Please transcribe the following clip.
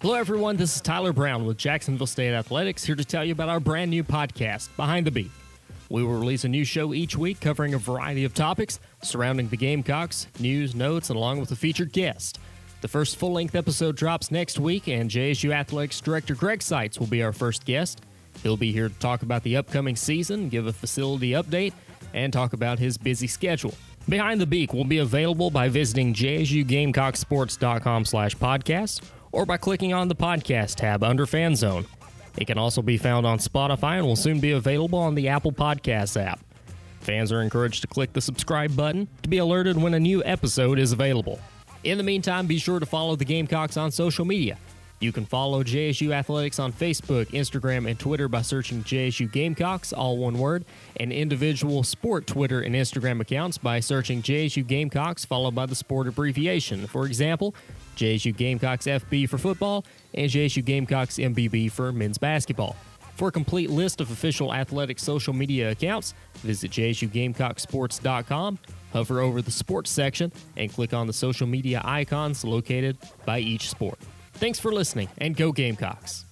Hello, everyone. This is Tyler Brown with Jacksonville State Athletics, here to tell you about our brand new podcast, Behind the Beak. We will release a new show each week covering a variety of topics surrounding the Gamecocks, news, notes, and along with a featured guest. The first full length episode drops next week, and JSU Athletics Director Greg Seitz will be our first guest. He'll be here to talk about the upcoming season, give a facility update, and talk about his busy schedule. Behind the Beak will be available by visiting jsugamecocksports.com slash podcast or by clicking on the podcast tab under Fan Zone. It can also be found on Spotify and will soon be available on the Apple Podcasts app. Fans are encouraged to click the subscribe button to be alerted when a new episode is available. In the meantime, be sure to follow the Gamecocks on social media. You can follow JSU Athletics on Facebook, Instagram, and Twitter by searching JSU Gamecocks, all one word, and individual sport Twitter and Instagram accounts by searching JSU Gamecocks followed by the sport abbreviation. For example, JSU Gamecocks FB for football and JSU Gamecocks MBB for men's basketball. For a complete list of official athletic social media accounts, visit jsugamecocksports.com, hover over the sports section, and click on the social media icons located by each sport. Thanks for listening, and go Gamecocks.